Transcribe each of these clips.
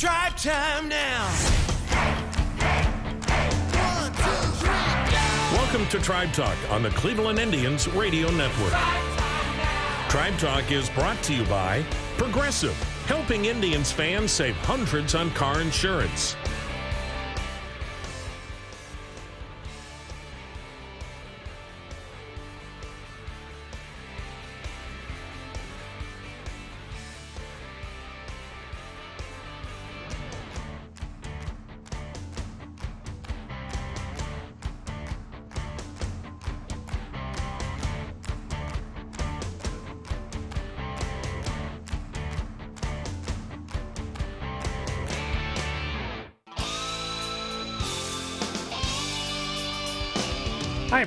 It's drive time now. Welcome to Tribe Talk on the Cleveland Indians Radio Network. Tribe Talk is brought to you by Progressive, helping Indians fans save hundreds on car insurance.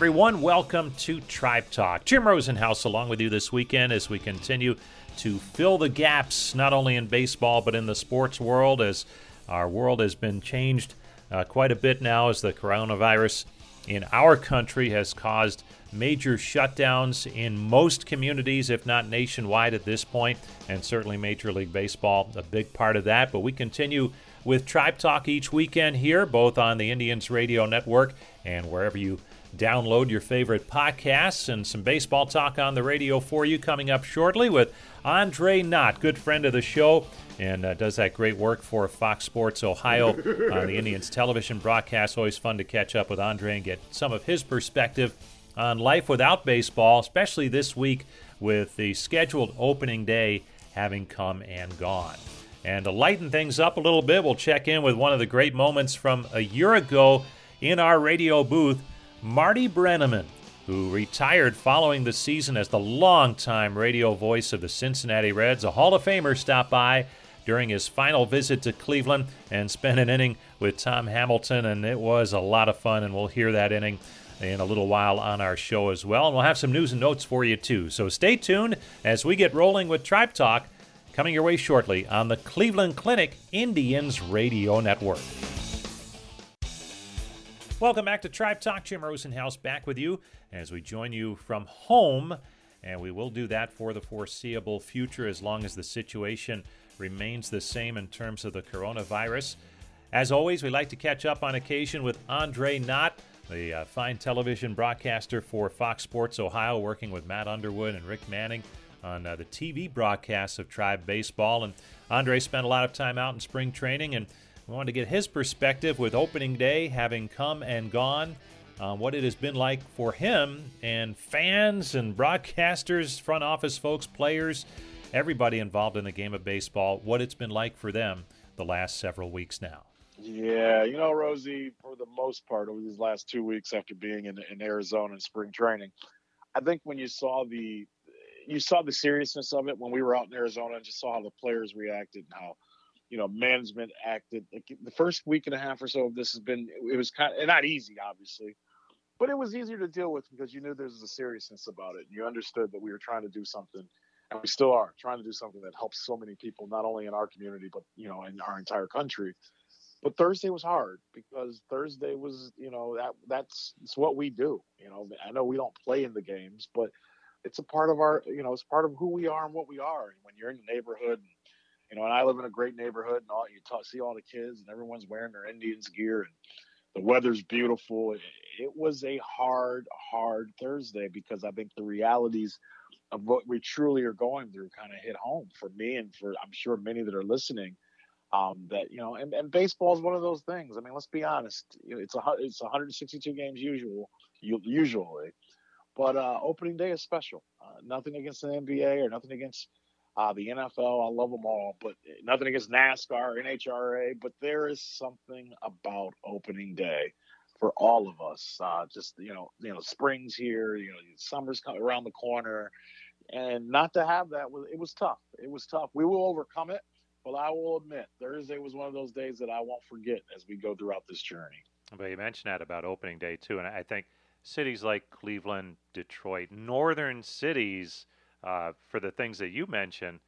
Everyone. Welcome to Tribe Talk. Jim Rosenhaus along with you this weekend as we continue to fill the gaps, not only in baseball, but in the sports world, as our world has been changed uh, quite a bit now as the coronavirus in our country has caused major shutdowns in most communities, if not nationwide at this point, and certainly Major League Baseball, a big part of that. But we continue with Tribe Talk each weekend here, both on the Indians Radio Network and wherever you download your favorite podcasts and some baseball talk on the radio for you coming up shortly with Andre Knott, good friend of the show, and uh, does that great work for Fox Sports Ohio on the Indians television broadcast. Always fun to catch up with Andre and get some of his perspective on life without baseball, especially this week with the scheduled opening day having come and gone. And to lighten things up a little bit, we'll check in with one of the great moments from a year ago in our radio booth. Marty Brennaman, who retired following the season as the longtime radio voice of the Cincinnati Reds, a Hall of Famer, stopped by during his final visit to Cleveland and spent an inning with Tom Hamilton, and it was a lot of fun, and we'll hear that inning in a little while on our show as well. And we'll have some news and notes for you, too. So stay tuned as we get rolling with Tribe Talk coming your way shortly on the Cleveland Clinic Indians Radio Network. Welcome back to Tribe Talk. Jim Rosenhaus back with you as we join you from home. And we will do that for the foreseeable future as long as the situation remains the same in terms of the coronavirus. As always, we like to catch up on occasion with Andre Knott, the uh, fine television broadcaster for Fox Sports Ohio, working with Matt Underwood and Rick Manning on uh, the TV broadcasts of Tribe Baseball. And Andre spent a lot of time out in spring training and we wanted to get his perspective with opening day having come and gone, uh, what it has been like for him and fans and broadcasters, front office folks, players, everybody involved in the game of baseball, what it's been like for them the last several weeks now. Yeah, you know, Rosie, for the most part over these last two weeks after being in, in Arizona in spring training, I think when you saw the you saw the seriousness of it when we were out in Arizona and just saw how the players reacted and how you know management acted like the first week and a half or so of this has been it was kind of not easy obviously but it was easier to deal with because you knew there was a seriousness about it and you understood that we were trying to do something and we still are trying to do something that helps so many people not only in our community but you know in our entire country. But thursday was hard because thursday was you know that that's it's what we do you know. I know we don't play in the games but it's a part of our you know it's part of who we are and what we are. And when you're in the neighborhood and you know, and I live in a great neighborhood, and all you talk, see all the kids, and everyone's wearing their Indians gear, and the weather's beautiful. It, it was a hard, hard Thursday because I think the realities of what we truly are going through kind of hit home for me and for I'm sure many that are listening. Um, that you know, and, and baseball is one of those things. I mean, let's be honest. It's a it's 162 games usual usually, but uh, opening day is special. Uh, nothing against the NBA or nothing against uh, the NFL, I love them all, but nothing against NASCAR, NHRA, but there is something about opening day for all of us. Uh, just you know, you know, spring's here, you know, summer's coming around the corner, and not to have that was it was tough. It was tough. We will overcome it, but I will admit Thursday was one of those days that I won't forget as we go throughout this journey. But you mentioned that about opening day too, and I think cities like Cleveland, Detroit, northern cities uh, for the things that you mentioned,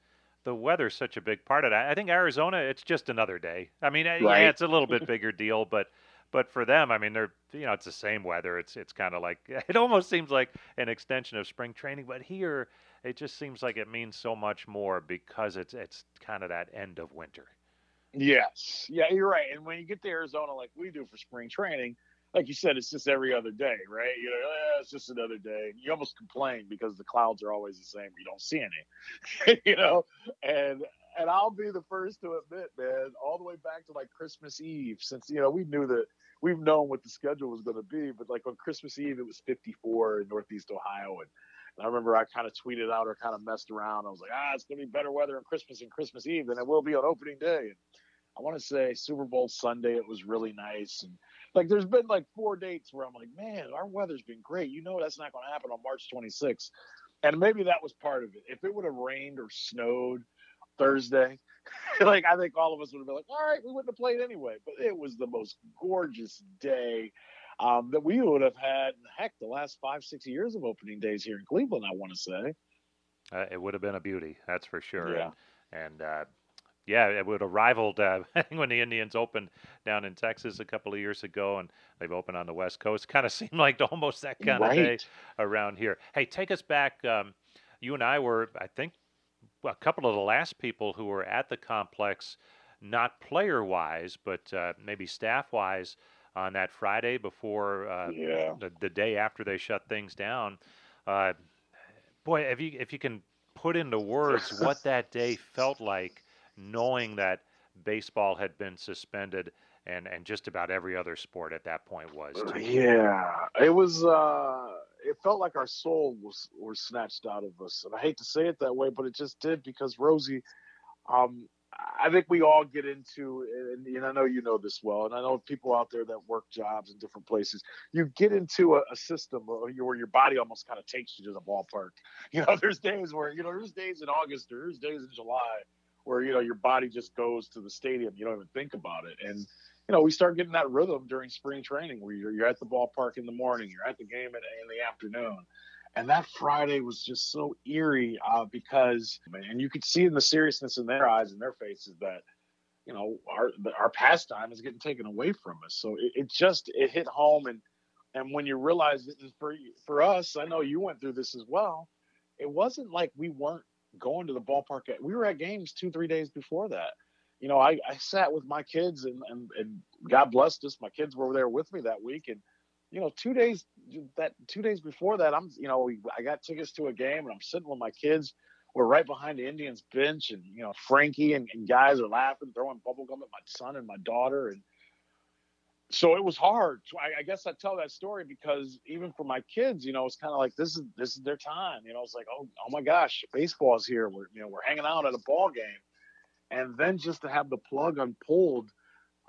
the weather's such a big part of that. I think Arizona, it's just another day. I mean, right. yeah, it's a little bit bigger deal, but but for them, I mean, they're you know, it's the same weather. It's it's kind of like it almost seems like an extension of spring training, but here it just seems like it means so much more because it's it's kind of that end of winter. Yes. Yeah, you're right. And when you get to Arizona, like we do for spring training, like you said, it's just every other day, right? You know, eh, it's just another day. You almost complain because the clouds are always the same. You don't see any, you know. And and I'll be the first to admit, man, all the way back to like Christmas Eve, since you know we knew that we've known what the schedule was going to be, but like on Christmas Eve it was 54 in Northeast Ohio, and, and I remember I kind of tweeted out or kind of messed around. I was like, ah, it's going to be better weather on Christmas and Christmas Eve than it will be on opening day. And I want to say Super Bowl Sunday it was really nice, and like there's been like four dates where I'm like, man, our weather's been great. You know that's not going to happen on March 26th. And maybe that was part of it. If it would have rained or snowed Thursday, like I think all of us would have been like, all right, we wouldn't have played anyway. But it was the most gorgeous day um, that we would have had. Heck, the last five, six years of opening days here in Cleveland, I want to say. Uh, it would have been a beauty, that's for sure. Yeah. And, and uh, yeah, it would have rivaled uh, when the Indians opened down in Texas a couple of years ago, and they've opened on the West Coast. Kind of seemed like almost that kind right. of day around here. Hey, take us back. Um, you and I were, I think, a couple of the last people who were at the complex, not player wise, but uh, maybe staff wise, on that Friday before uh, yeah. the, the day after they shut things down. Uh, boy, if you if you can put into words what that day felt like, knowing that baseball had been suspended and and just about every other sport at that point was. Too. Yeah, it was. uh It felt like our soul was was snatched out of us, and I hate to say it that way, but it just did because Rosie. Um, I think we all get into, and, and I know you know this well, and I know people out there that work jobs in different places. You get into a, a system where, you, where your body almost kind of takes you to the ballpark. You know, there's days where you know there's days in August, there's days in July where you know your body just goes to the stadium. You don't even think about it, and you know we start getting that rhythm during spring training where you're, you're at the ballpark in the morning, you're at the game in, in the afternoon. And that Friday was just so eerie uh, because, and you could see in the seriousness in their eyes and their faces that, you know, our our pastime is getting taken away from us. So it, it just it hit home, and and when you realize it, for for us, I know you went through this as well. It wasn't like we weren't going to the ballpark. At, we were at games two three days before that. You know, I, I sat with my kids, and, and and God blessed us. My kids were there with me that week, and you know, two days that two days before that, I'm you know, we, I got tickets to a game and I'm sitting with my kids. We're right behind the Indians bench, and you know, Frankie and, and guys are laughing, throwing bubble gum at my son and my daughter, and so it was hard. I, I, guess I tell that story because even for my kids, you know, it's kind of like this is this is their time. You know, it's like oh oh my gosh, baseball's here. We're you know we're hanging out at a ball game, and then just to have the plug unpulled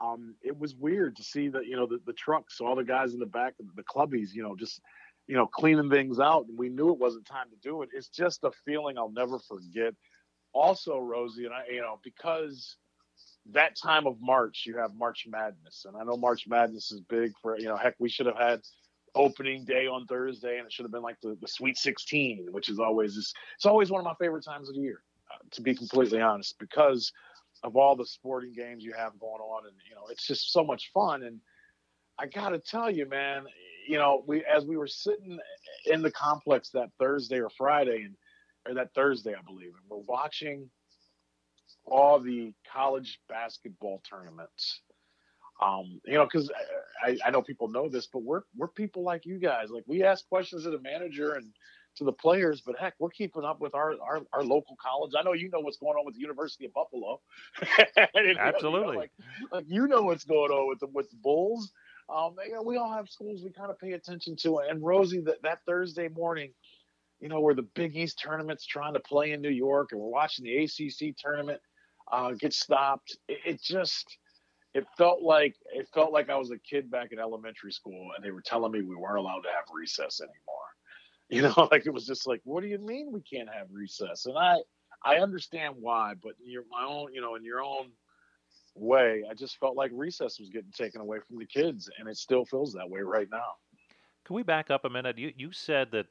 um, it was weird to see that you know the, the trucks, all the guys in the back, the, the clubbies, you know, just you know cleaning things out, and we knew it wasn't time to do it. It's just a feeling I'll never forget. Also, Rosie and I, you know, because that time of March, you have March Madness, and I know March Madness is big for you know. Heck, we should have had opening day on Thursday, and it should have been like the, the Sweet 16, which is always it's always one of my favorite times of the year, uh, to be completely honest, because of all the sporting games you have going on, and you know it's just so much fun. And I got to tell you, man, you know we as we were sitting in the complex that Thursday or Friday, and or that Thursday, I believe, and we're watching all the college basketball tournaments. Um, you know, because I, I know people know this, but we're we're people like you guys. Like we ask questions to the manager and to the players, but heck, we're keeping up with our, our, our local college. I know you know what's going on with the University of Buffalo. Absolutely. You know, like, like, you know what's going on with the with the Bulls. Um, you know, we all have schools we kind of pay attention to. And Rosie, that, that Thursday morning, you know, where the Big East tournament's trying to play in New York, and we're watching the ACC tournament uh, get stopped. It, it just it felt like it felt like I was a kid back in elementary school, and they were telling me we weren't allowed to have recess anymore. You know, like it was just like, what do you mean we can't have recess? And I, I understand why, but in your my own, you know, in your own way, I just felt like recess was getting taken away from the kids, and it still feels that way right now. Can we back up a minute? You you said that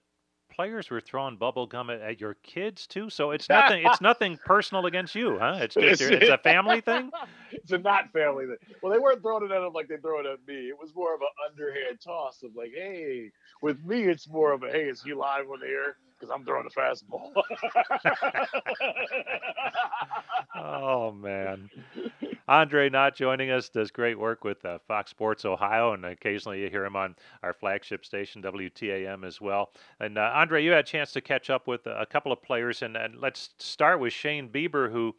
players were throwing bubble gum at, at, your kids too. So it's nothing. it's nothing personal against you, huh? It's just it's a family thing. It's a not family thing. Well, they weren't throwing it at them like they throw it at me. It was more of an underhand toss of like, hey. With me, it's more of a hey, is he live on the air? Because I'm throwing a fastball. oh man. Andre Knott joining us does great work with uh, Fox Sports Ohio, and occasionally you hear him on our flagship station WTAM as well. And uh, Andre, you had a chance to catch up with a couple of players, and, and let's start with Shane Bieber, who,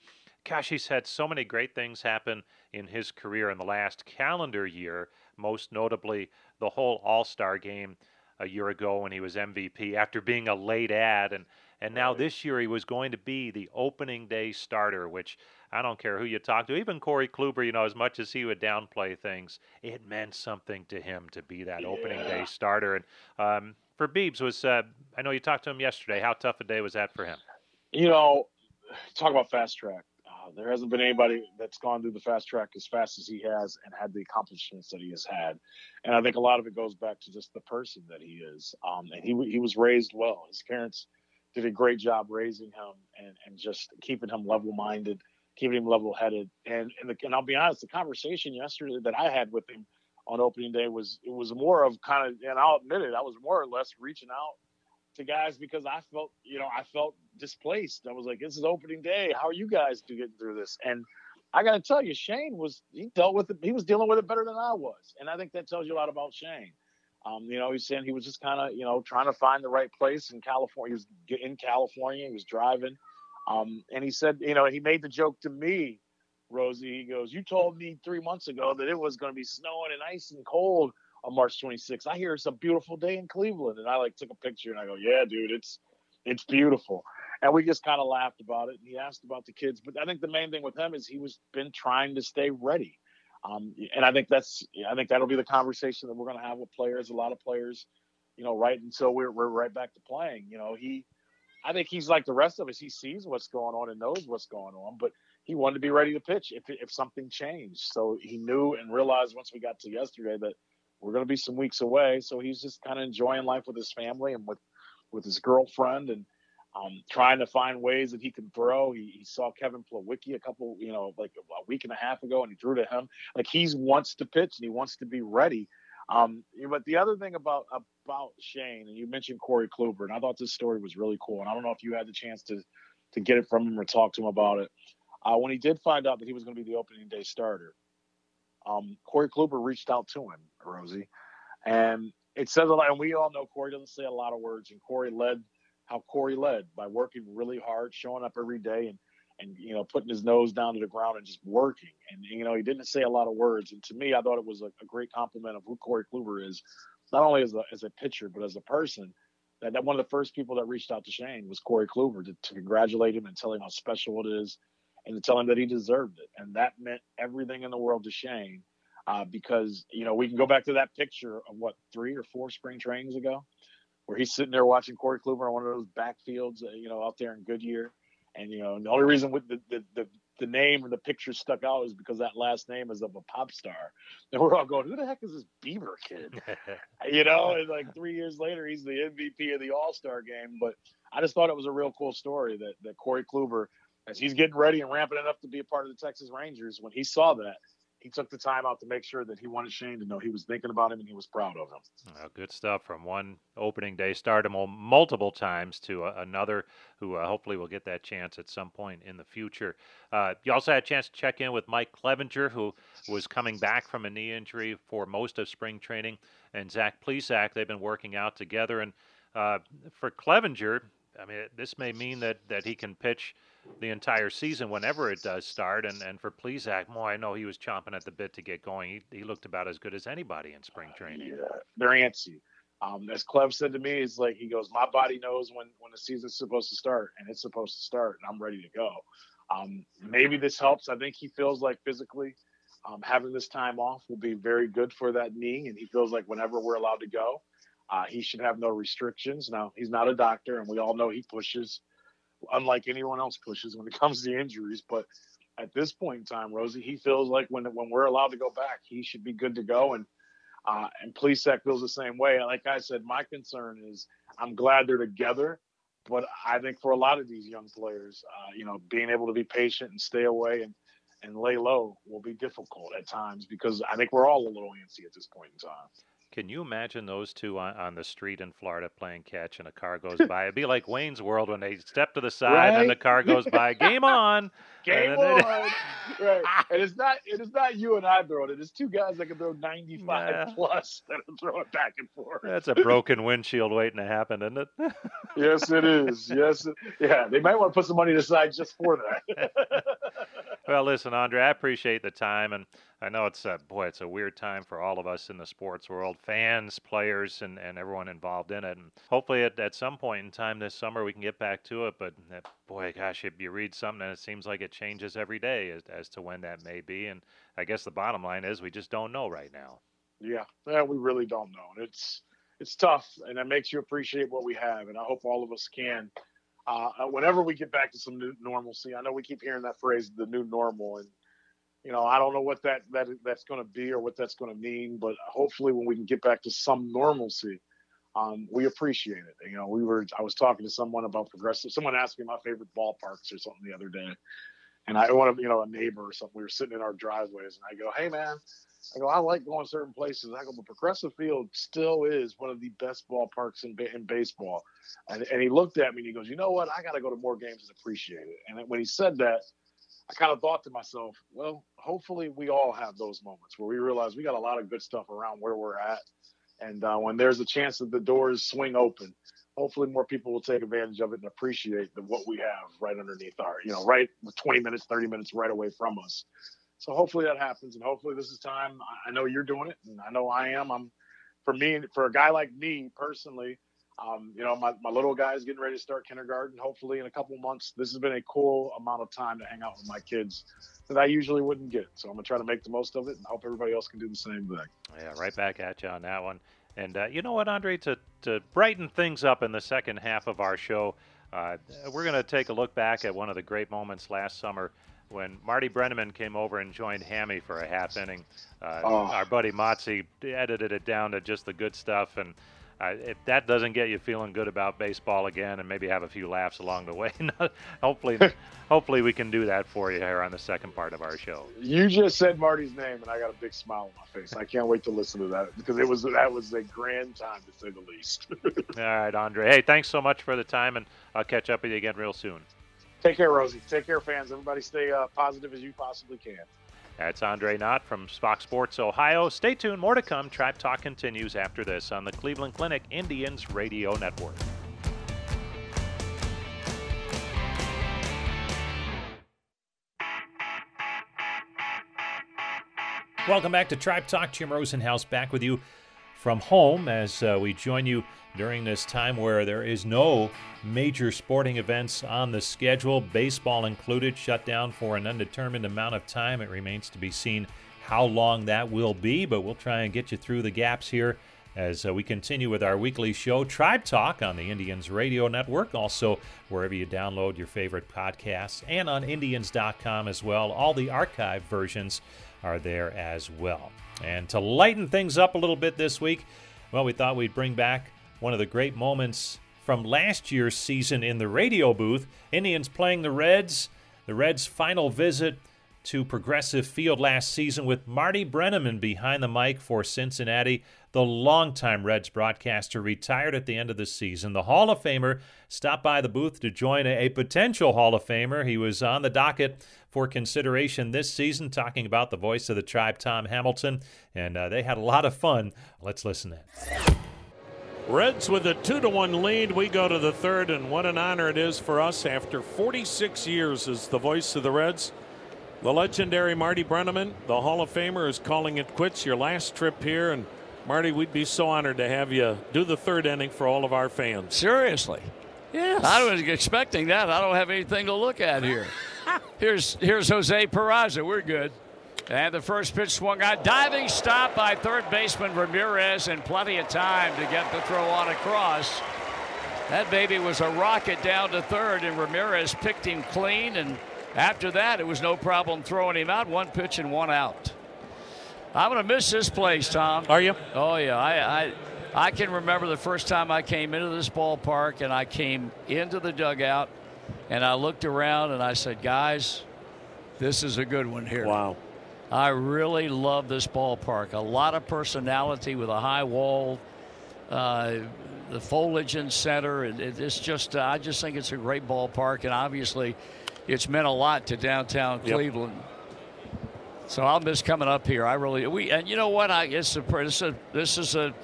gosh, he's had so many great things happen in his career in the last calendar year. Most notably, the whole All Star game a year ago when he was MVP after being a late ad and and now this year he was going to be the opening day starter, which I don't care who you talk to, even Corey Kluber, you know, as much as he would downplay things, it meant something to him to be that yeah. opening day starter. And um, for Beebs was, uh, I know you talked to him yesterday. How tough a day was that for him? You know, talk about fast track. Uh, there hasn't been anybody that's gone through the fast track as fast as he has and had the accomplishments that he has had. And I think a lot of it goes back to just the person that he is. Um, and he he was raised well. His parents did a great job raising him and, and just keeping him level minded, keeping him level headed. And and, the, and I'll be honest, the conversation yesterday that I had with him on opening day was it was more of kind of and I'll admit it, I was more or less reaching out to guys because I felt, you know, I felt displaced. I was like, this is opening day. How are you guys getting through this? And I got to tell you, Shane was he dealt with it. He was dealing with it better than I was, and I think that tells you a lot about Shane. Um, you know, he's saying he was just kind of, you know, trying to find the right place in California. He was in California. He was driving, um, and he said, you know, he made the joke to me, Rosie. He goes, "You told me three months ago that it was going to be snowing and ice and cold on March 26th. I hear it's a beautiful day in Cleveland." And I like took a picture and I go, "Yeah, dude, it's it's beautiful." And we just kind of laughed about it. And he asked about the kids, but I think the main thing with him is he was been trying to stay ready. Um, and I think that's I think that'll be the conversation that we're going to have with players. A lot of players, you know, right until we're we're right back to playing. You know, he, I think he's like the rest of us. He sees what's going on and knows what's going on, but he wanted to be ready to pitch if if something changed. So he knew and realized once we got to yesterday that we're going to be some weeks away. So he's just kind of enjoying life with his family and with with his girlfriend and um, trying to find ways that he can throw. He, he, saw Kevin Plawecki a couple, you know, like a week and a half ago, and he drew to him. Like he wants to pitch and he wants to be ready. Um, but the other thing about about Shane, and you mentioned Corey Kluber, and I thought this story was really cool. And I don't know if you had the chance to to get it from him or talk to him about it. Uh, when he did find out that he was going to be the opening day starter, um, Corey Kluber reached out to him, Rosie, and it says a lot. And we all know Corey doesn't say a lot of words, and Corey led how Corey led by working really hard, showing up every day, and and you know putting his nose down to the ground and just working. And you know he didn't say a lot of words. And to me, I thought it was a, a great compliment of who Corey Kluber is, not only as a as a pitcher but as a person. That, one of the first people that reached out to Shane was Corey Kluber to, to congratulate him and tell him how special it is, and to tell him that he deserved it. And that meant everything in the world to Shane. Uh, because you know we can go back to that picture of what three or four spring trainings ago where he's sitting there watching Corey Kluber on one of those backfields, uh, you know, out there in Goodyear. And you know, the only reason with the, the the, the name and the picture stuck out is because that last name is of a pop star. And we're all going, who the heck is this Bieber kid? you know, and like three years later, he's the MVP of the All Star game. But I just thought it was a real cool story that that Corey Kluber, as he's getting ready and ramping it up to be a part of the Texas Rangers, when he saw that, he took the time out to make sure that he wanted Shane to know he was thinking about him and he was proud of him. good stuff from one opening day stardom multiple times to uh, another who uh, hopefully will get that chance at some point in the future. Uh, you also had a chance to check in with Mike Clevinger, who was coming back from a knee injury for most of spring training, and Zach Plesac. They've been working out together. And uh, for Clevinger, I mean, this may mean that, that he can pitch – the entire season whenever it does start. And, and for Plesac, boy, I know he was chomping at the bit to get going. He, he looked about as good as anybody in spring training. Yeah, they're antsy. Um, as Clev said to me, he's like, he goes, my body knows when, when the season's supposed to start and it's supposed to start and I'm ready to go. Um, maybe this helps. I think he feels like physically um, having this time off will be very good for that knee. And he feels like whenever we're allowed to go, uh, he should have no restrictions. Now, he's not a doctor, and we all know he pushes unlike anyone else pushes when it comes to injuries. But at this point in time, Rosie, he feels like when when we're allowed to go back, he should be good to go. And uh, and Plesac feels the same way. Like I said, my concern is I'm glad they're together, but I think for a lot of these young players, uh, you know, being able to be patient and stay away and and lay low will be difficult at times because I think we're all a little antsy at this point in time. Can you imagine those two on, on, the street in Florida playing catch and a car goes by? It'd be like Wayne's World when they step to the side right? and the car goes by. Game on! Game on! right. Ah! And it's not it is not you and I throwing it. It's two guys that can throw 95 Nah. plus that are throwing back and forth. That's a broken windshield waiting to happen, isn't it? yes, it is. Yes, it- yeah. They might want to put some money aside just for that. Well, listen, Andre, I appreciate the time, and I know it's a boy, it's a weird time for all of us in the sports world, fans, players, and, and everyone involved in it. And hopefully, at, at some point in time this summer, we can get back to it. But uh, boy, gosh, if you read something, and it seems like it changes every day as, as to when that may be. And I guess the bottom line is we just don't know right now. yeah, yeah. We really don't know, and it's it's tough, and it makes you appreciate what we have. And I hope all of us can. Uh, uh, whenever we get back to some new normalcy, I know we keep hearing that phrase, the new normal, and you know, I don't know what that that that's going to be or what that's going to mean, but hopefully, when we can get back to some normalcy, um, we appreciate it. You know, we were I was talking to someone about progressive. Someone asked me my favorite ballparks or something the other day, and I want to, you know a neighbor or something. We were sitting in our driveways, and I go, "Hey, man." I go, I like going certain places. I go, but Progressive Field still is one of the best ballparks in, in baseball. And, and he looked at me and he goes, you know what? I got to go to more games and appreciate it. And when he said that, I kind of thought to myself, well, hopefully we all have those moments where we realize we got a lot of good stuff around where we're at. And uh, when there's a chance that the doors swing open, hopefully more people will take advantage of it and appreciate the, what we have right underneath our, you know, right 20 minutes, 30 minutes right away from us. So hopefully that happens, and hopefully this is time. I- know you're doing it, and I know I am. I'm for me, for a guy like me personally, um, you know, my, my little guy is getting ready to start kindergarten. Hopefully, in a couple months, this has been a cool amount of time to hang out with my kids that I usually wouldn't get. So I'm gonna try to make the most of it, and hope everybody else can do the same thing. Yeah, right back at you on that one. And uh, you know what, Andre, to, to brighten things up in the second half of our show, uh, we're to take a look back at one of the great moments last summer when Marty Brennaman came over and joined Hammy for a half inning. Uh, Oh. Our buddy Motzi edited it down to just the good stuff. And uh, if that doesn't get you feeling good about baseball again and maybe have a few laughs along the way, hopefully, hopefully we can do that for you here on the second part of our show. You just said Marty's name, and I got a big smile on my face. I can't wait to listen to that because it was that was a grand time to say the least. All right, Andre. Hey, thanks so much for the time, and I'll catch up with you again real soon. Take care, Rosie. Take care, fans. Everybody stay uh, positive as you possibly can. That's Andre Knott from Fox Sports Ohio. Stay tuned. More to come. Tribe Talk continues after this on the Cleveland Clinic Indians Radio Network. Welcome back to Tribe Talk. Jim Rosenhaus back with you from home as uh, we join you during this time where there is no major sporting events on the schedule, baseball included, shut down for an undetermined amount of time. It remains to be seen how long that will be, but we'll try and get you through the gaps here as uh, we continue with our weekly show, Tribe Talk, on the Indians Radio Network, also wherever you download your favorite podcasts, and on Indians.com as well. All the archive versions are there as well. And to lighten things up a little bit this week, well, we thought we'd bring back one of the great moments from last year's season in the radio booth. Indians playing the Reds, the Reds' final visit to Progressive Field last season with Marty Brennaman behind the mic for Cincinnati. The longtime Reds broadcaster retired at the end of the season. The Hall of Famer stopped by the booth to join a, a potential Hall of Famer. He was on the docket for consideration this season, talking about the voice of the tribe, Tom Hamilton, and uh, they had a lot of fun. Let's listen in. Reds with a two to one lead. We go to the third, and what an honor it is for us after 46 years as the voice of the Reds. The legendary Marty Brennaman, the Hall of Famer, is calling it quits. Your last trip here, and Marty, we'd be so honored to have you do the third inning for all of our fans. Seriously. Yes. I was expecting that. I don't have anything to look at here. here's here's Jose Peraza. We're good. And the first pitch swung out. Diving stop by third baseman Ramirez and plenty of time to get the throw on across. That baby was a rocket down to third, and Ramirez picked him clean. And after that, it was no problem throwing him out. One pitch and one out. I'm going to miss this place, Tom. Are you? Oh yeah, I, I I can remember the first time I came into this ballpark and I came into the dugout and I looked around and I said, guys, this is a good one here. Wow. I really love this ballpark. A lot of personality with a high wall, uh, the foliage in center. It, it- it's just, uh, I just think it's a great ballpark, and obviously, it's meant a lot to downtown Yep. Cleveland. So I'll miss coming up here. I really we and you know what? I it's a this is a, this is a,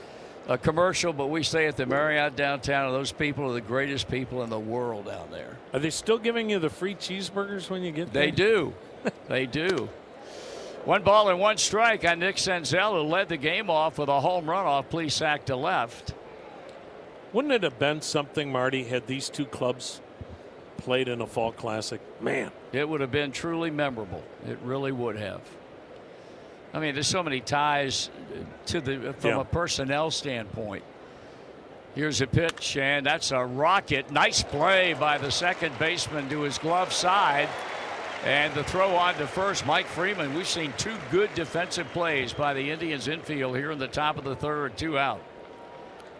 a commercial, but we stay at the Marriott downtown, and those people are the greatest people in the world down there. Are they still giving you the free cheeseburgers when you get there? They do, they do. One ball and one strike on Nick Senzel, who led the game off with a home run off Plesac to left. Wouldn't it have been something, Marty, had these two clubs played in a fall classic? Man, It would have been truly memorable. It really would have. I mean, there's so many ties to the from Yeah. a personnel standpoint. Here's a pitch, and that's a rocket. Nice play by the second baseman to his glove side. And the throw on to first, Mike Freeman. We've seen two good defensive plays by the Indians infield here in the top of the third, two out.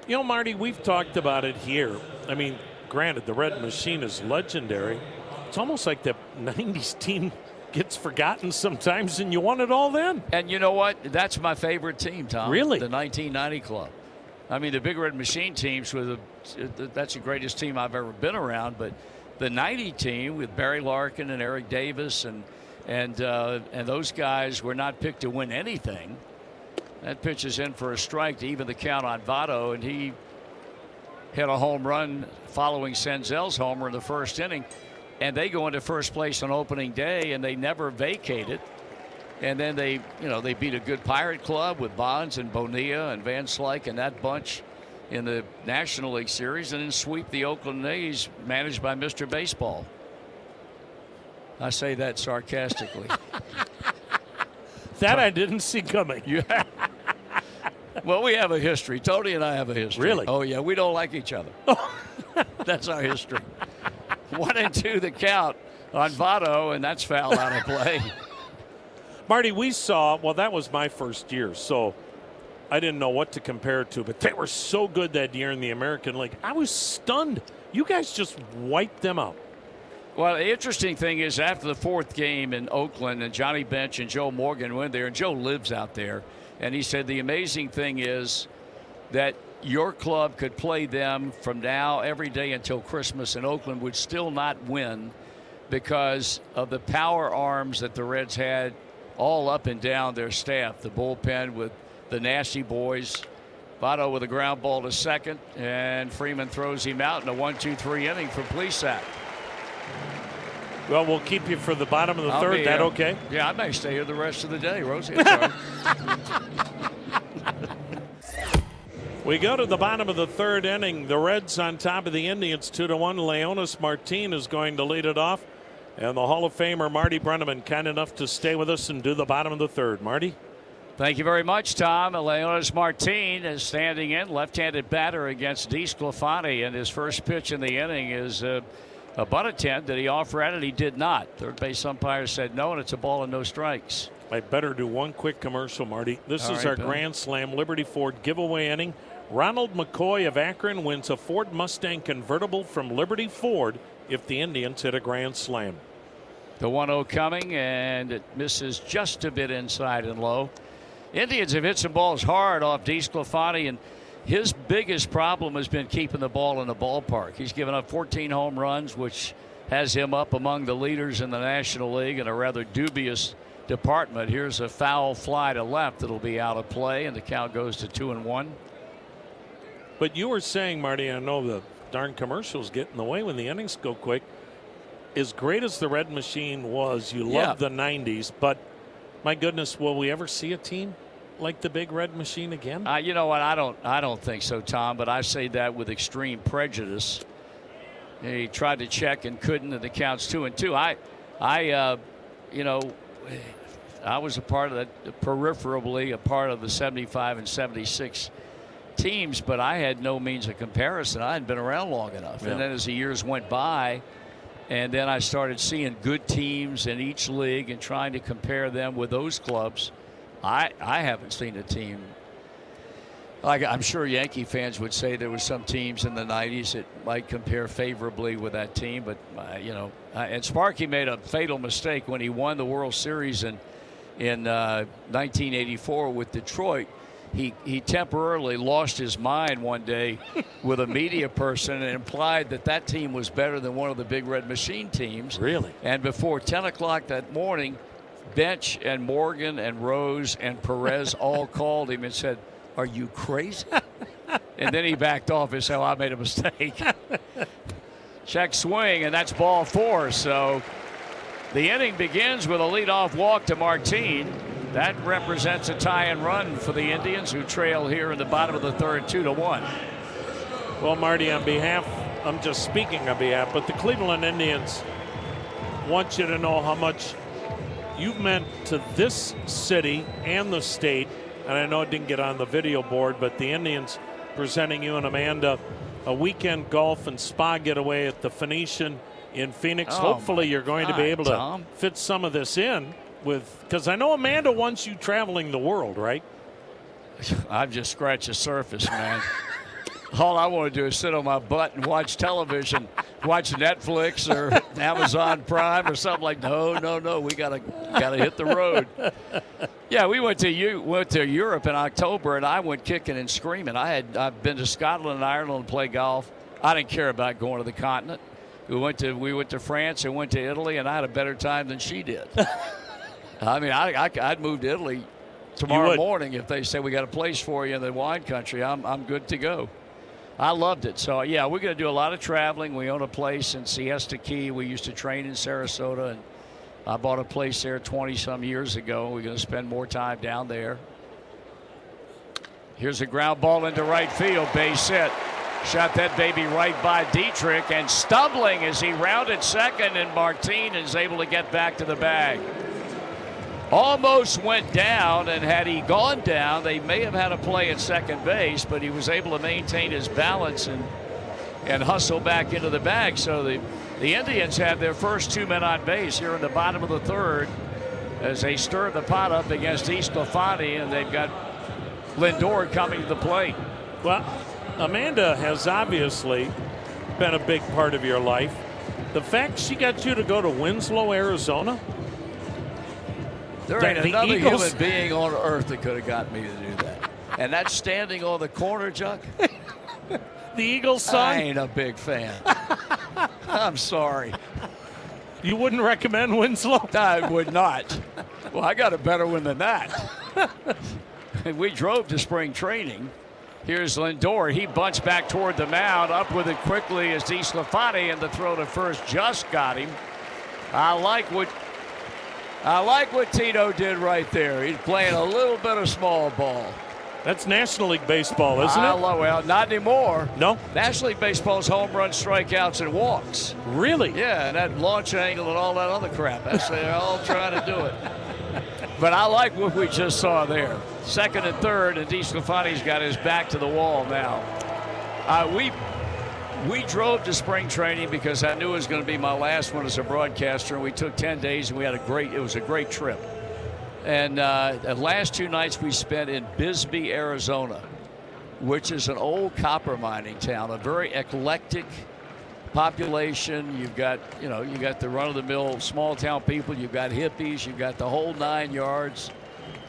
You know, Marty, we've talked about it here. I mean, granted, the Red Machine is legendary. It's almost like the 90s team gets forgotten sometimes, and you won it all then. And you know what? That's my favorite team, Tom. Really? The 1990 club. I mean, the Big Red Machine teams were the that's the greatest team I've ever been around. But the 90 team with Barry Larkin and Eric Davis and and uh, and those guys were not picked to win anything. That pitch is in for a strike to even the count on Votto, and he hit a home run following Senzel's homer in the first inning. And they go into first place on opening day, and they never vacated. And then they, you know, they beat a good Pirate club with Bonds and Bonilla and Van Slyke and that bunch in the National League Series, and then sweep the Oakland A's, managed by Mr. Baseball. I say that sarcastically. That I didn't see coming. yeah. well, we have a history. Tony and I have a history. Really? Oh yeah, we don't like each other. that's our history. One and two the count on Votto, and that's foul out of play. Marty, we saw, well, that was my first year, so I didn't know what to compare it to, but they were so good that year in the American League. I was stunned. You guys just wiped them out. Well, the interesting thing is after the fourth game in Oakland, and Johnny Bench and Joe Morgan went there, and Joe lives out there, and he said the amazing thing is that your club could play them from now every day until Christmas, and Oakland would still not win because of the power arms that the Reds had all up and down their staff. The bullpen with the nasty boys. Votto with a ground ball to second, and Freeman throws him out in a one-two-three inning for Plesac. Well, we'll keep you for the bottom of the I'll third. That here. okay? Yeah, I may stay here the rest of the day, Rosie. It's all right. We go to the bottom of the third inning. The Reds on top of the Indians, two to one. Leonys Martin is going to lead it off, and the Hall of Famer Marty Brennaman kind enough to stay with us and do the bottom of the third. Marty, Thank you very much, Tom. Leonys Martin is standing in, left-handed batter against DeSclafani, and his first pitch in the inning is uh, a butt attempt. Did he offer at it? He did not. Third base umpire said no, and it's a ball and no strikes. I better do one quick commercial, Marty. This All is right, our Bill. Grand Slam Liberty Ford giveaway inning. Ronald McCoy of Akron wins a Ford Mustang convertible from Liberty Ford if the Indians hit a Grand Slam. The 1 0 coming, and it misses just a bit inside and low. Indians have hit some balls hard off DeSclafani, and his biggest problem has been keeping the ball in the ballpark. He's given up 14 home runs, which has him up among the leaders in the National League in a rather dubious department. Here's a foul fly to left that'll be out of play, and the count goes to 2 and 1. But you were saying, Marty, I know the darn commercials get in the way when the innings go quick. As great as the Red Machine was, you Yeah. love the 90s, but my goodness, will we ever see a team like the Big Red Machine again? Uh, you know what? I don't. I don't think so, Tom. But I say that with extreme prejudice. He tried to check and couldn't, and the counts two and two. I, I, uh, you know, I was a part of that peripherally, a part of the 75 and 76 teams, but I had no means of comparison. I hadn't been around long enough. Yeah. And then as the years went by, and then I started seeing good teams in each league and trying to compare them with those clubs. I I haven't seen a team like I'm sure Yankee fans would say there was some teams in the 90s that might compare favorably with that team, but uh, you know, uh, and Sparky made a fatal mistake when he won the World Series in in uh, 1984 with Detroit. He he temporarily lost his mind one day with a media person and implied that that team was better than one of the Big Red Machine teams. Really? And before 10 o'clock that morning, bench and Morgan and Rose and Perez all called him and said, Are you crazy? and then he backed off and said, oh, I made a mistake. Check swing, and that's ball four. So the inning begins with a leadoff walk to Martine. That represents a tie and run for the Indians, who trail here in the bottom of the third, two to one. Well, Marty, on behalf, I'm just speaking on behalf, but the Cleveland Indians want you to know how much you've meant to this city and the state. And I know it didn't get on the video board, but the Indians presenting you and Amanda a weekend golf and spa getaway at the Phoenician in Phoenix. Oh, Hopefully, you're going to be able to Tom. fit some of this in with because I know Amanda wants you traveling the world, right? I've just scratched the surface, man. All I want to do is sit on my butt and watch television, watch Netflix or Amazon Prime or something like. No, no, no. We gotta gotta hit the road. Yeah, we went to you went to Europe in October, and I went kicking and screaming. I had I've been to Scotland and Ireland and played golf. I didn't care about going to the continent. We went to we went to France and went to Italy, and I had a better time than she did. I mean, I, I I'd move to Italy tomorrow morning if they say we got a place for you in the wine country. I'm I'm good to go. I loved it. So yeah, we're going to do a lot of traveling. We own a place in Siesta Key. We used to train in Sarasota, and I bought a place there 20 some years ago. We're going to spend more time down there. Here's a ground ball into right field, base hit. Shot that baby right by Dietrich, and stumbling as he rounded second, and Martine is able to get back to the bag almost went down, and had he gone down, they may have had a play at second base, but he was able to maintain his balance and and hustle back into the bag. So the the Indians have their first two men on base here in the bottom of the third as they stir the pot up against DeSclafani, and they've got Lindor coming to the plate. Well, Amanda has obviously been a big part of your life. The fact she got you to go to Winslow, Arizona, There ain't the another Eagles- human being on earth that could have got me to do that. And that's standing on the corner, Chuck. the Eagles side. I ain't a big fan. I'm sorry. you wouldn't recommend Winslow? I would not. Well, I got a better one than that. we drove to spring training. Here's Lindor. He bunts back toward the mound. Up with it quickly is DeSclafani, and the throw to first just got him. I like what I like what Tito did right there. He's playing a little bit of small ball. That's National League Baseball, isn't I it? love, well, not anymore. No? National League Baseball's home run, strikeouts, and walks. Really? Yeah, and that launch angle and all that other crap. That's they're all trying to do it. But I like what we just saw there. Second and third, and Di DeSclafani's got his back to the wall now. Uh, we we drove to spring training because I knew it was going to be my last one as a broadcaster, and we took 10 days and we had a great. It was a great trip. And uh, the last two nights we spent in Bisbee, Arizona, which is an old copper mining town, a very eclectic population. You've got, you know, you got the run-of-the-mill small town people. You've got hippies. You've got the whole nine yards.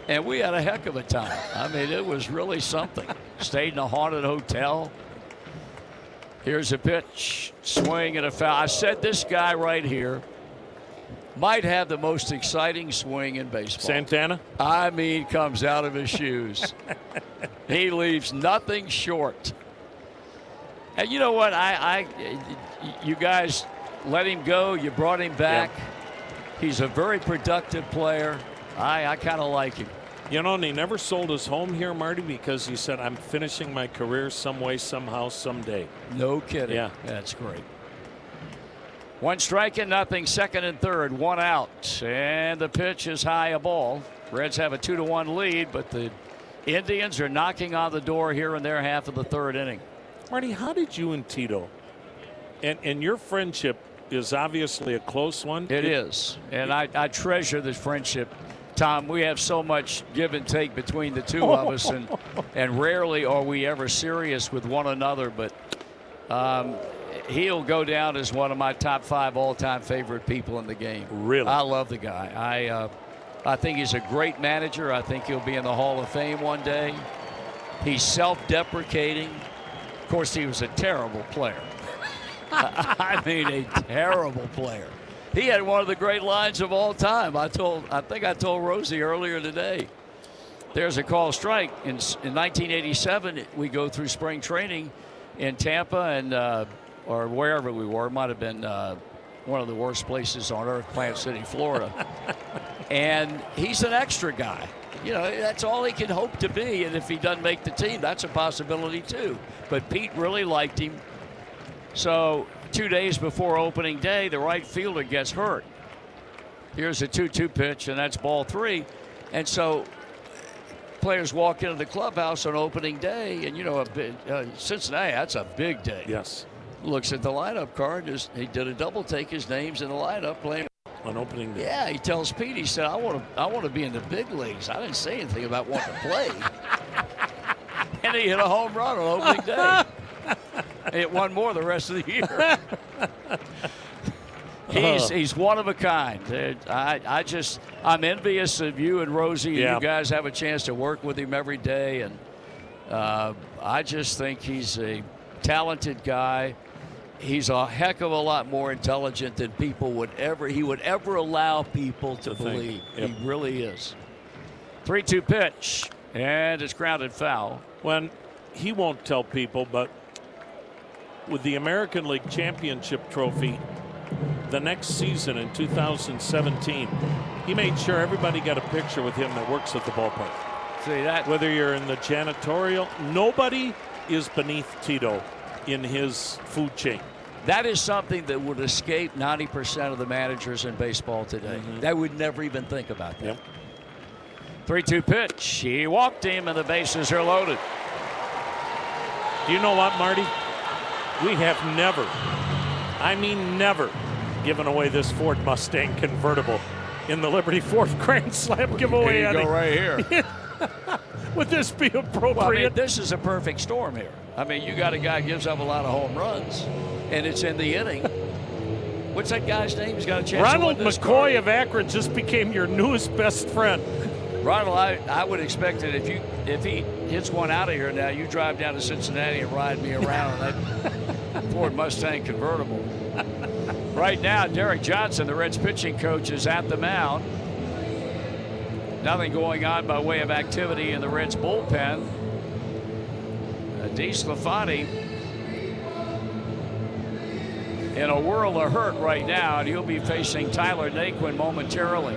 And we had a heck of a time. I mean, it was really something. Stayed in a haunted hotel. Here's a pitch, swing and a foul. I said this guy right here might have the most exciting swing in baseball. Santana? I mean, comes out of his shoes. he leaves nothing short. And you know what? I, I, you guys let him go. You brought him back. He's a very productive player. I, I kind of like him. You know, and he never sold his home here, Marty, because he said, I'm finishing my career some way, somehow, someday. No kidding. Yeah. That's great. One strike and nothing. Second and third. One out. And the pitch is high a ball. Reds have a two to one lead, but the Indians are knocking on the door here in their half of the third inning. Marty, how did you and Tito, and, and your friendship is obviously a close one. It is. And I, I treasure this friendship. Tom, we have so much give and take between the two of us, and, and rarely are we ever serious with one another. But um, he'll go down as one of my top five all time favorite people in the game. Really? I love the guy. I, uh, I think he's a great manager. I think he'll be in the Hall of Fame one day. He's self deprecating. Of course, he was a terrible player. I mean, a terrible player. He had one of the great lines of all time. I told, I think I told Rosie earlier today. There's a call strike in in 1987. We go through spring training in Tampa and uh, or wherever we were. It might have been uh, one of the worst places on earth, Plant City, Florida. and he's an extra guy. You know, that's all he can hope to be. And if he doesn't make the team, that's a possibility too. But Pete really liked him. So two days before opening day, the right fielder gets hurt. Here's a 2 2 pitch, and that's ball three. And so players walk into the clubhouse on opening day, and you know, a big, uh, Cincinnati, that's a big day. Yes. Looks at the lineup card. Just, he did a double take. His name's in the lineup playing. On opening day. Yeah, he tells Pete. He said, "I want to. I want to be in the big leagues. I didn't say anything about wanting to play." and he hit a home run on opening day. hit one more the rest of the year. He's he's one of a kind. Uh, I I just I'm envious of you and Rosie. Yeah. You guys have a chance to work with him every day, and uh, I just think he's a talented guy. He's a heck of a lot more intelligent than people would ever he would ever allow people to, To believe. Yep. He really is. Three-two pitch, and it's grounded foul. when he won't tell people, but with the American League Championship trophy the next season in 2017, he made sure everybody got a picture with him that works at the ballpark. See that? Whether you're in the janitorial, nobody is beneath Tito in his food chain. That is something that would escape 90% of the managers in baseball today. Mm-hmm. They would never even think about that. Yep. 3 2 pitch. He walked him, and the bases are loaded. Do you know what, Marty? We have never, I mean never, given away this Ford Mustang convertible in the Liberty Ford Grand Slam giveaway. Here you go right here. Would this be appropriate? well, I mean, appropriate? this is a perfect storm here. I mean, you got a guy who gives up a lot of home runs, and it's in the inning. What's that guy's name? He's got a chance Ronald to win this McCoy card. of Akron just became your newest best friend. Ronald, I, I would expect that if you if he hits one out of here now, you drive down to Cincinnati and ride me around that Ford Mustang convertible. Right now, Derek Johnson, the Reds pitching coach, is at the mound. Nothing going on by way of activity in the Reds bullpen. Uh, DeSclafani in a world of hurt right now, and he'll be facing Tyler Naquin momentarily.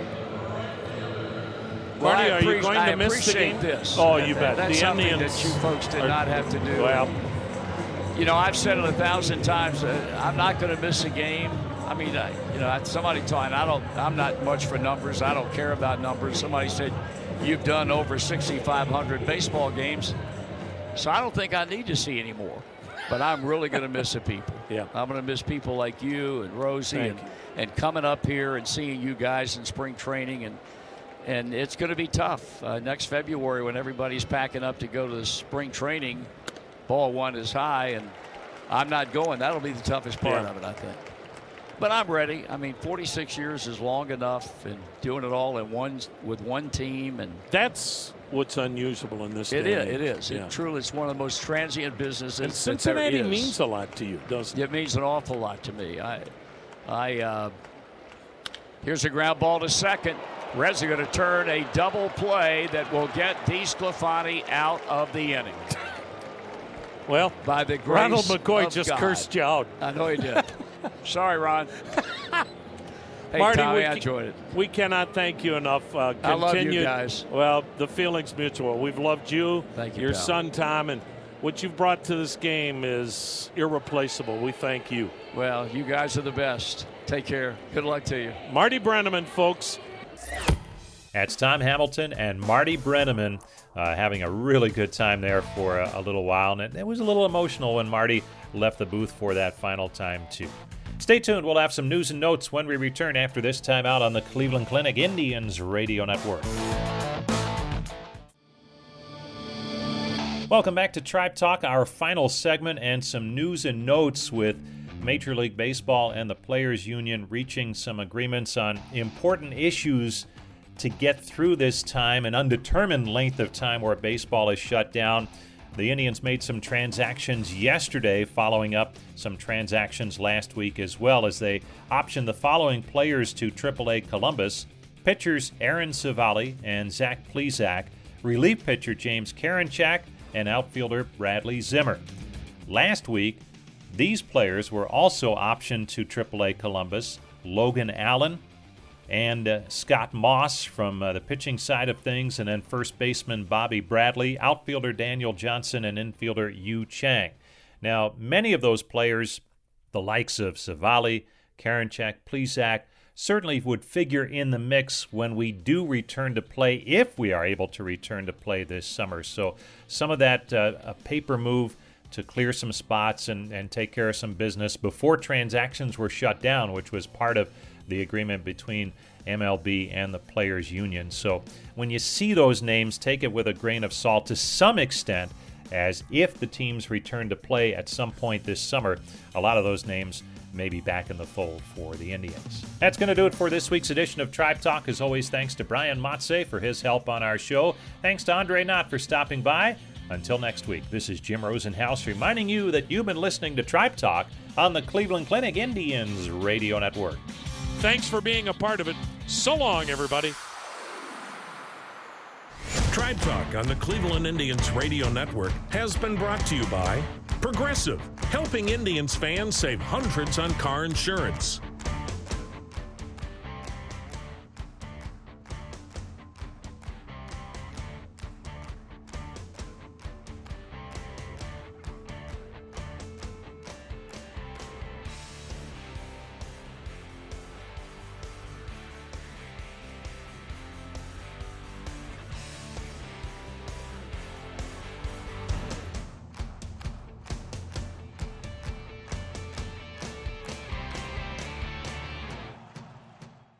Well, Marty, are you going I to miss the appreciate game? This. Oh, you bet. That's The Indians that you folks did are- not have to do. Well, you know, I've said it a thousand times. Uh, I'm not going to miss a game. I mean, I, you know, somebody told me I don't. I'm not much for numbers. I don't care about numbers. Somebody said you've done over 6,500 baseball games, so I don't think I need to see any more. But I'm really going to miss the people. Yeah. I'm going to miss people like you and Rosie Thank and, you. and coming up here and seeing you guys in spring training and and it's going to be tough uh, next February when everybody's packing up to go to the spring training. Ball one is high, and I'm not going. That'll be the toughest part Yeah. of it, I think. But I'm ready. I mean, 46 years is long enough, and doing it all in one with one team, and that's what's unusual in this it day is. age. is. Yeah. It truly, it's one of the most transient businesses. And Cincinnati means a lot to you, doesn't it? It means an awful lot to me. I, I. Uh, here's a ground ball to second. Reds are going to turn a double play that will get DeSclafani out of the inning Well, by the grace Ronald McCoy just God. cursed you out. I know he did. Sorry, Ron. hey, Marty, Tommy, we I enjoyed it. We cannot thank you enough. Uh, I love you guys. Well, the feeling's mutual. We've loved you, Thank you, your pal. son Tom, and what you've brought to this game is irreplaceable. We thank you. Well, you guys are the best. Take care. Good luck to you. Marty Brennaman, folks. That's Tom Hamilton and Marty Brennaman uh, having a really good time there for a, a little while. And it, it was a little emotional when Marty left the booth for that final time, too. Stay tuned. We'll have some news and notes when we return after this time out on the Cleveland Clinic Indians Radio Network. Welcome back to Tribe Talk, our final segment, and some news and notes with Major League Baseball and the Players Union reaching some agreements on important issues to get through this time, an undetermined length of time where baseball is shut down. The Indians made some transactions yesterday, following up some transactions last week as well, as they optioned the following players to AAA Columbus pitchers Aaron Civale and Zach Plesac, relief pitcher James Karinchak, and outfielder Bradley Zimmer. Last week, these players were also optioned to AAA Columbus Logan Allen and uh, Scott Moss from uh, the pitching side of things, and then first baseman Bobby Bradley, outfielder Daniel Johnson, and infielder Yu Chang. Now, many of those players, the likes of Civale, Karinchak, Plesac, certainly would figure in the mix when we do return to play, if we are able to return to play this summer. So, some of that uh, paper move to clear some spots and, and take care of some business before transactions were shut down, which was part of the agreement between MLB and the Players Union. So when you see those names, take it with a grain of salt to some extent, as if the teams return to play at some point this summer, a lot of those names may be back in the fold for the Indians. That's going to do it for this week's edition of Tribe Talk. As always, thanks to Brian Motze for his help on our show. Thanks to Andre Knott for stopping by. Until next week, this is Jim Rosenhaus reminding you that you've been listening to Tribe Talk on the Cleveland Clinic Indians Radio Network. Thanks for being a part of it. So long, everybody. Tribe Talk on the Cleveland Indians Radio Network has been brought to you by Progressive, helping Indians fans save hundreds on car insurance.